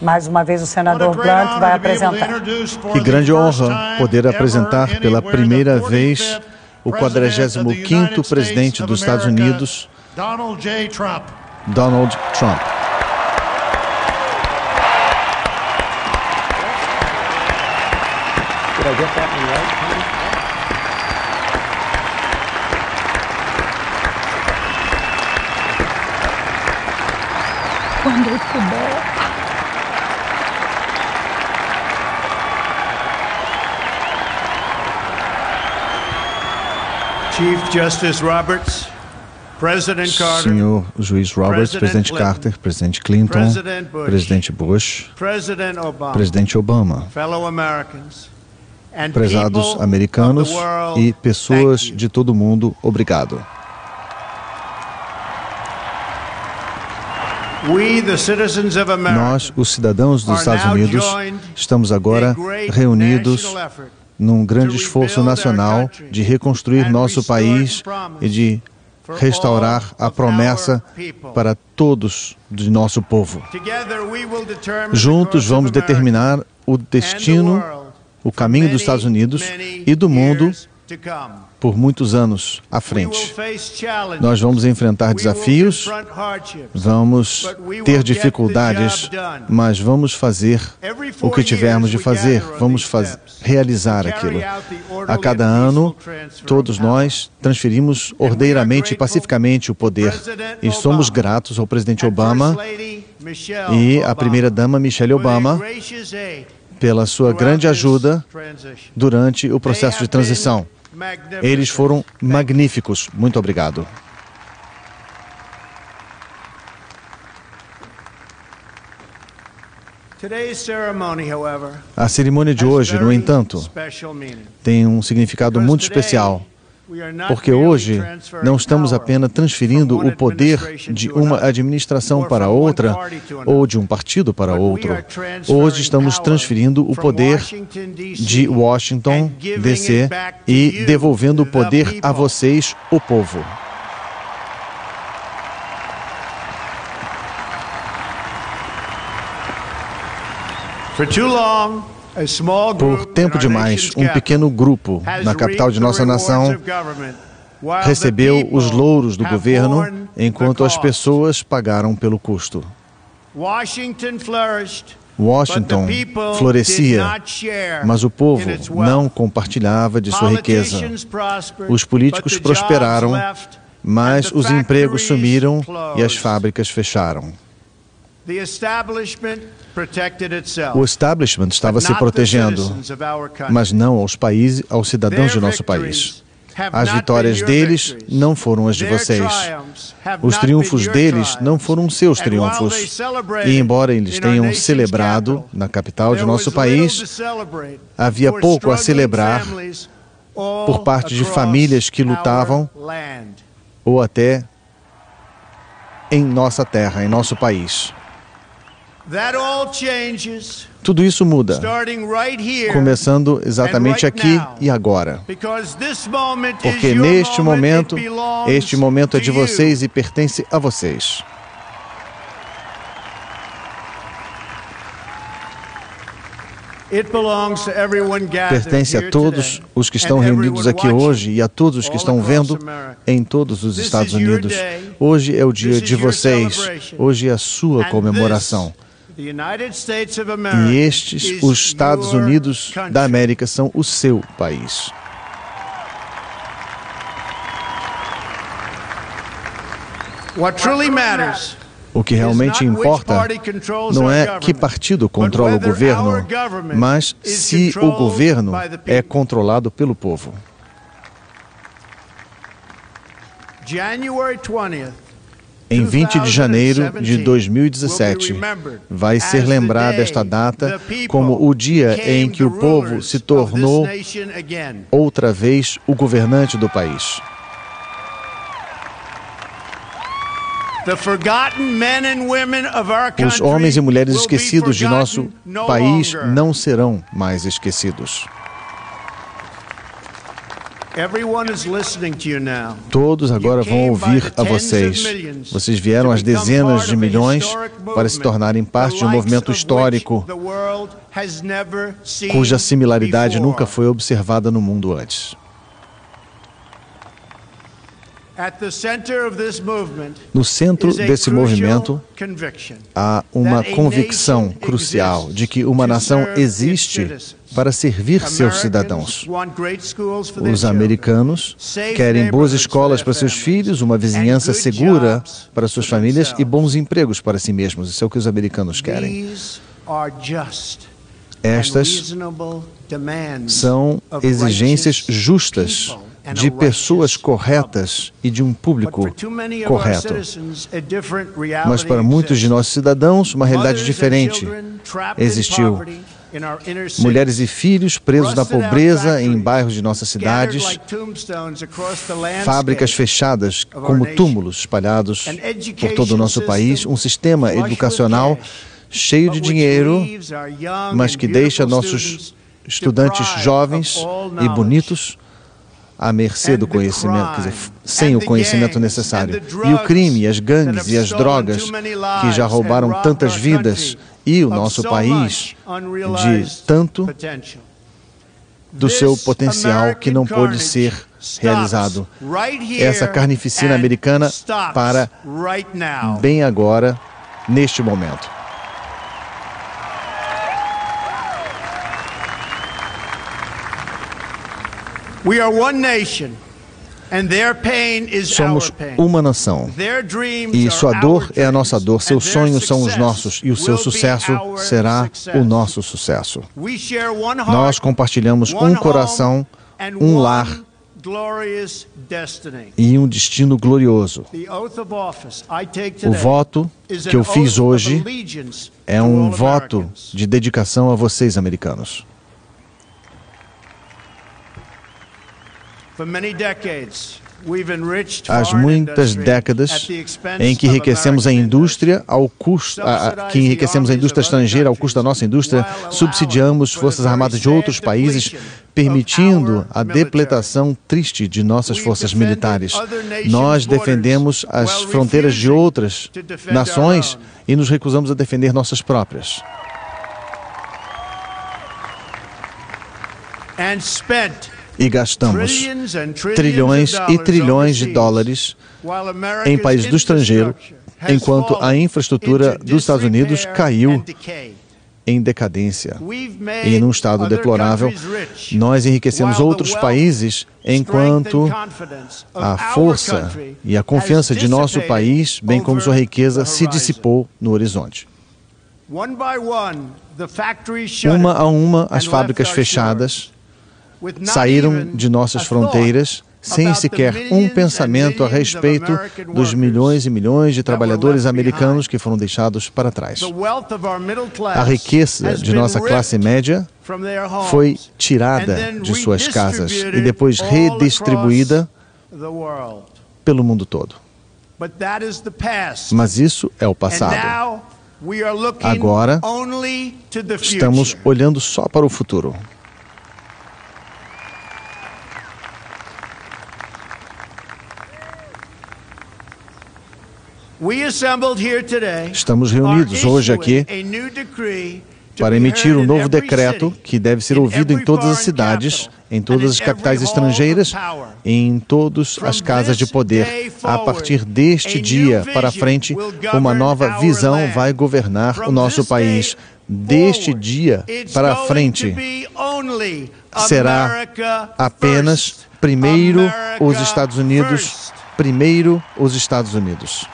Mais uma vez o senador Blunt vai apresentar. Que grande honra poder apresentar pela primeira vez o 45º presidente dos Estados Unidos, Donald J. Trump. Donald Trump. Quando eu puder. Senhor Juiz Roberts, Presidente Carter, Presidente Clinton, Presidente Bush, Presidente Obama, prezados americanos e pessoas de todo o mundo, obrigado. Nós, os cidadãos dos Estados Unidos, estamos agora reunidos num grande esforço nacional de reconstruir nosso país e de restaurar a promessa para todos de nosso povo. Juntos vamos determinar o destino, o caminho dos Estados Unidos e do mundo por muitos anos à frente. Nós vamos enfrentar desafios, vamos ter dificuldades, mas vamos fazer o que tivermos de fazer, vamos faz realizar aquilo. A cada ano, todos nós transferimos ordeiramente e pacificamente o poder. E somos gratos ao presidente Obama e à primeira-dama Michelle Obama pela sua grande ajuda durante o processo de transição. Eles foram magníficos. Muito obrigado. A cerimônia de hoje, no entanto, tem um significado muito especial porque hoje não estamos apenas transferindo o poder de uma administração para outra ou de um partido para outro. Hoje estamos transferindo o poder de Washington, DC, e devolvendo o poder a vocês, o povo. For too long, por tempo demais, um pequeno grupo na capital de nossa nação recebeu os louros do governo enquanto as pessoas pagaram pelo custo. Washington florescia, mas o povo não compartilhava de sua riqueza. Os políticos prosperaram, mas os empregos sumiram e as fábricas fecharam. O establishment estava se protegendo, mas não aos países, aos cidadãos de nosso país. As vitórias deles não foram as de vocês. Os triunfos deles não foram seus triunfos. E embora eles tenham celebrado na capital de nosso país, havia pouco a celebrar por parte de famílias que lutavam ou até em nossa terra, em nosso país. Tudo isso muda, começando exatamente aqui e agora. Porque neste momento, este momento é de vocês e pertence a vocês. Pertence a todos os que estão reunidos aqui hoje e a todos os que estão vendo em todos os Estados Unidos. Hoje é o dia de vocês, hoje é a sua comemoração. E estes, os Estados Unidos da América, são o seu país. O que realmente importa não é que partido controla o governo, mas se o governo é controlado pelo povo. January 20th, em 20 de janeiro de 2017, vai ser lembrada esta data como o dia em que o povo se tornou outra vez o governante do país. Os homens e mulheres esquecidos de nosso país não serão mais esquecidos. Todos agora vão ouvir a vocês. Vocês vieram às dezenas de milhões para se tornarem parte de um movimento histórico cuja similaridade nunca foi observada no mundo antes. No centro desse movimento há uma convicção crucial de que uma nação existe para servir seus cidadãos. Os americanos querem boas escolas para seus filhos, uma vizinhança segura para suas famílias e bons empregos para si mesmos. Isso é o que os americanos querem. Estas são exigências justas de pessoas corretas e de um público correto. Mas para muitos de nossos cidadãos, uma realidade diferente existiu. Mulheres e filhos presos na pobreza em bairros de nossas cidades, fábricas fechadas como túmulos espalhados por todo o nosso país, um sistema educacional cheio de dinheiro, mas que deixa nossos estudantes jovens e bonitos à mercê do conhecimento, quer dizer, sem o conhecimento necessário. E o crime, as gangues e as drogas que já roubaram tantas vidas e o nosso país de tanto do seu potencial que não pôde ser realizado. Essa carnificina americana para bem agora, neste momento. Somos uma nação e sua dor é a nossa dor, seus sonhos são os nossos e o seu sucesso será o nosso sucesso. Nós compartilhamos um coração, um lar e um destino glorioso. O voto que eu fiz hoje é um voto de dedicação a vocês, americanos. As muitas décadas em que enriquecemos a indústria ao custo, a, que enriquecemos a indústria estrangeira ao custo da nossa indústria, subsidiamos forças armadas de outros países, permitindo a depletação triste de nossas forças militares. Nós defendemos as fronteiras de outras nações e nos recusamos a defender nossas próprias. And spent e gastamos trilhões e trilhões de dólares em países do estrangeiro, enquanto a infraestrutura dos Estados Unidos caiu em decadência e em um estado deplorável. Nós enriquecemos outros países enquanto a força e a confiança de nosso país, bem como sua riqueza, se dissipou no horizonte. Uma a uma, as fábricas fechadas saíram de nossas fronteiras sem sequer um pensamento a respeito dos milhões e milhões de trabalhadores americanos que foram deixados para trás. A riqueza de nossa classe média foi tirada de suas casas e depois redistribuída pelo mundo todo. Mas isso é o passado. Agora, estamos olhando só para o futuro. Estamos reunidos hoje aqui para emitir um novo decreto que deve ser ouvido em todas as cidades, em todas as capitais estrangeiras, em todas as casas de poder. A partir deste dia para frente, uma nova visão vai governar o nosso país. Deste dia para frente, será apenas primeiro os Estados Unidos, primeiro os Estados Unidos.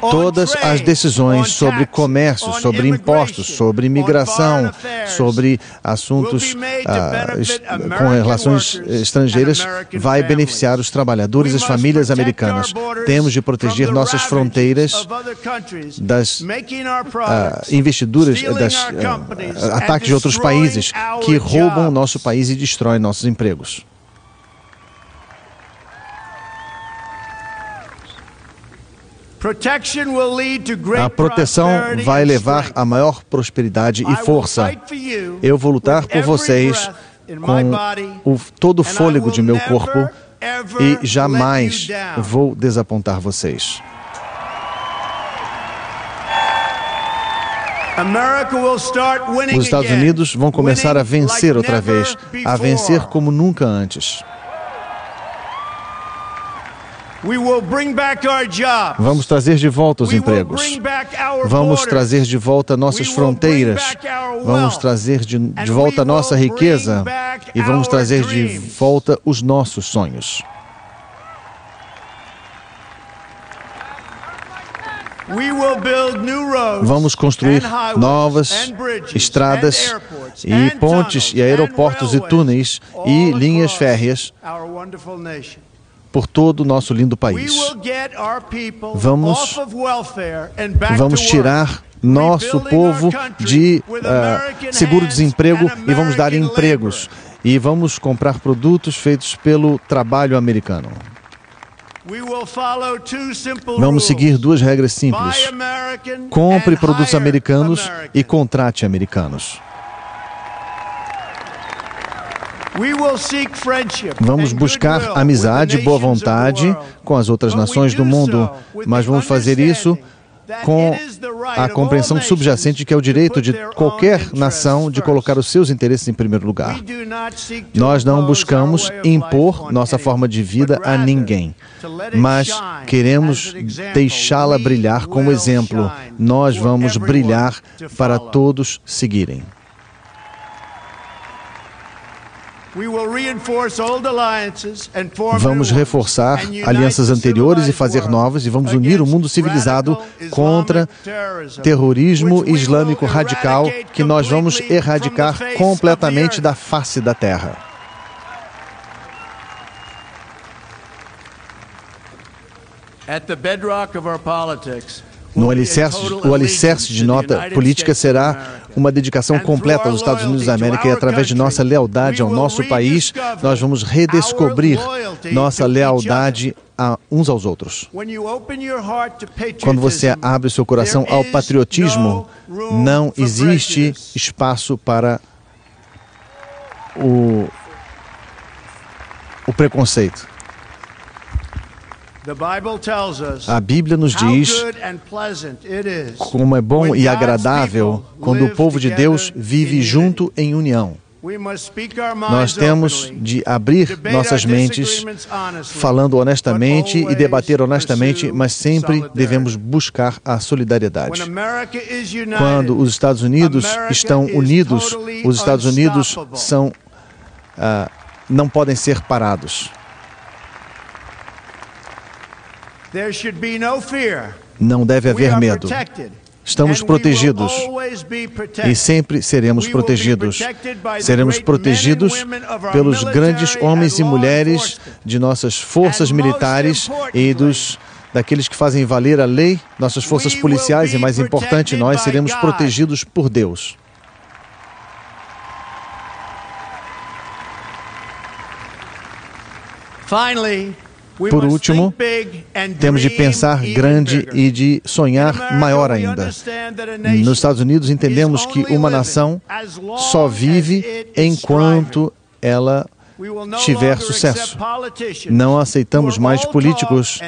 Todas as decisões sobre comércio, sobre impostos, sobre imigração, sobre assuntos ah, com relações estrangeiras, vai beneficiar os trabalhadores e as famílias americanas. Temos de proteger nossas fronteiras das ah, investiduras, das ah, ataques de outros países que roubam o nosso país e destroem nossos empregos. A proteção vai levar a maior prosperidade e força. Eu vou lutar por vocês com o, todo o fôlego de meu corpo e jamais vou desapontar vocês. Os Estados Unidos vão começar a vencer outra vez, a vencer como nunca antes. Vamos trazer de volta os empregos. Vamos trazer de volta nossas fronteiras. Vamos trazer de, de volta a nossa riqueza. E vamos trazer de volta os nossos sonhos. Vamos construir novas estradas e pontes e aeroportos e túneis e linhas férreas por todo o nosso lindo país. Vamos, vamos tirar nosso povo de uh, seguro-desemprego e vamos dar empregos. E vamos comprar produtos feitos pelo trabalho americano. Vamos seguir duas regras simples: compre produtos americanos e contrate americanos. Vamos buscar amizade boa vontade com as outras nações do mundo, mas vamos fazer isso com a compreensão subjacente que é o direito de qualquer nação de colocar os seus interesses em primeiro lugar. Nós não buscamos impor nossa forma de vida a ninguém, mas queremos deixá-la brilhar como exemplo. Nós vamos brilhar para todos seguirem. Vamos reforçar alianças anteriores e fazer novas, e vamos unir o mundo civilizado contra terrorismo islâmico radical que nós vamos erradicar completamente da face da terra. At the bedrock of our politics, no alicerce, o alicerce de nota política será uma dedicação completa aos Estados Unidos da América e através de nossa lealdade ao nosso país, nós vamos redescobrir nossa lealdade a uns aos outros. Quando você abre seu coração ao patriotismo, não existe espaço para o, o preconceito. A Bíblia nos diz como é bom e agradável quando o povo de Deus vive junto em união. Nós temos de abrir nossas mentes falando honestamente e debater honestamente, mas sempre devemos buscar a solidariedade. Quando os Estados Unidos estão unidos, os Estados Unidos são, uh, não podem ser parados. Não deve haver medo. Estamos protegidos e sempre seremos protegidos. Seremos protegidos pelos grandes homens e mulheres de nossas forças militares e dos daqueles que fazem valer a lei, nossas forças policiais e mais importante, nós seremos protegidos por Deus. Finally, por último, temos de pensar grande e de sonhar maior ainda. Nos Estados Unidos, entendemos que uma nação só vive enquanto ela tiver sucesso. Não aceitamos mais políticos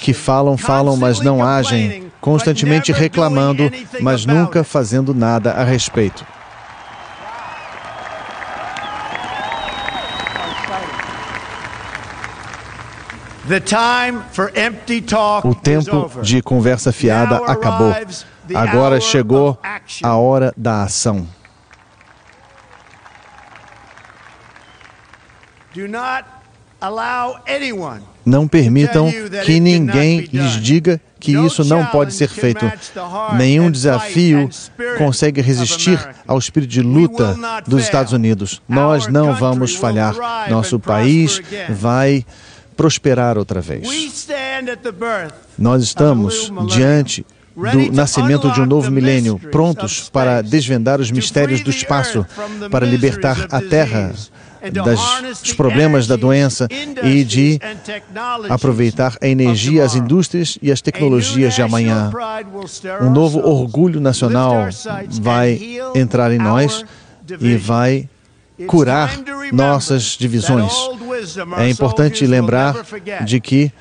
que falam, falam, mas não agem, constantemente reclamando, mas nunca fazendo nada a respeito. O tempo de conversa fiada acabou. Agora chegou a hora da ação. Não permitam que ninguém lhes diga que isso não pode ser feito. Nenhum desafio consegue resistir ao espírito de luta dos Estados Unidos. Nós não vamos falhar. Nosso país vai prosperar outra vez. Nós estamos diante do nascimento de um novo milênio, prontos para desvendar os mistérios do espaço, para libertar a Terra dos problemas da doença e de aproveitar a energia, as indústrias e as tecnologias de amanhã. Um novo orgulho nacional vai entrar em nós e vai curar nossas divisões. É importante lembrar de que,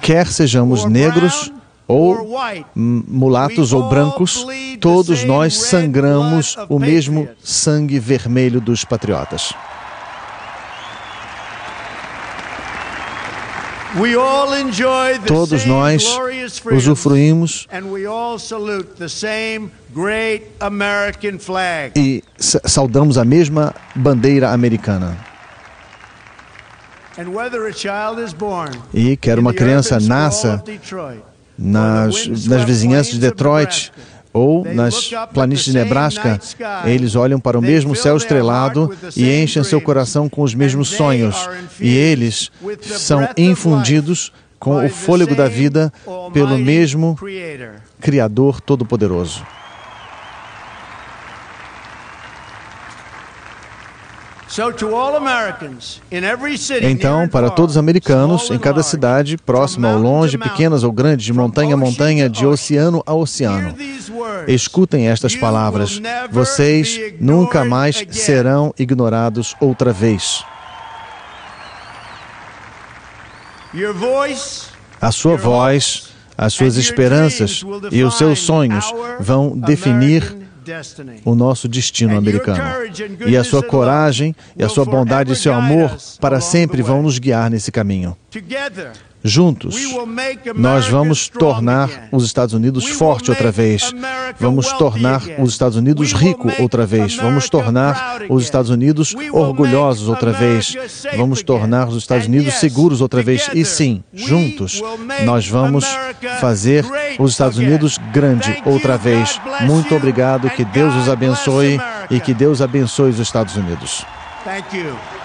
quer sejamos negros ou mulatos ou brancos, todos nós sangramos o mesmo sangue vermelho dos patriotas. Todos nós usufruímos e saudamos a mesma bandeira americana. E quer uma criança nasça nas, nas vizinhanças de Detroit ou nas planícies de Nebraska, eles olham para o mesmo céu estrelado e enchem seu coração com os mesmos sonhos. E eles são infundidos com o fôlego da vida pelo mesmo Criador Todo-Poderoso. Então, para todos os americanos, em cada cidade, próxima ou longe, pequenas ou grandes, de montanha a montanha, de oceano a oceano, escutem estas palavras: vocês nunca mais serão ignorados outra vez. A sua voz, as suas esperanças e os seus sonhos vão definir o nosso destino americano. E a sua coragem, e a sua bondade e seu amor para sempre vão nos guiar nesse caminho. Juntos, nós vamos tornar os Estados Unidos forte outra vez. Vamos tornar os Estados Unidos rico outra vez. Vamos tornar os Estados Unidos orgulhosos outra vez. Vamos tornar os Estados Unidos seguros outra vez. E sim, juntos, nós vamos fazer os Estados Unidos grande outra vez. Muito obrigado. Que Deus os abençoe e que Deus abençoe os Estados Unidos. Thank you.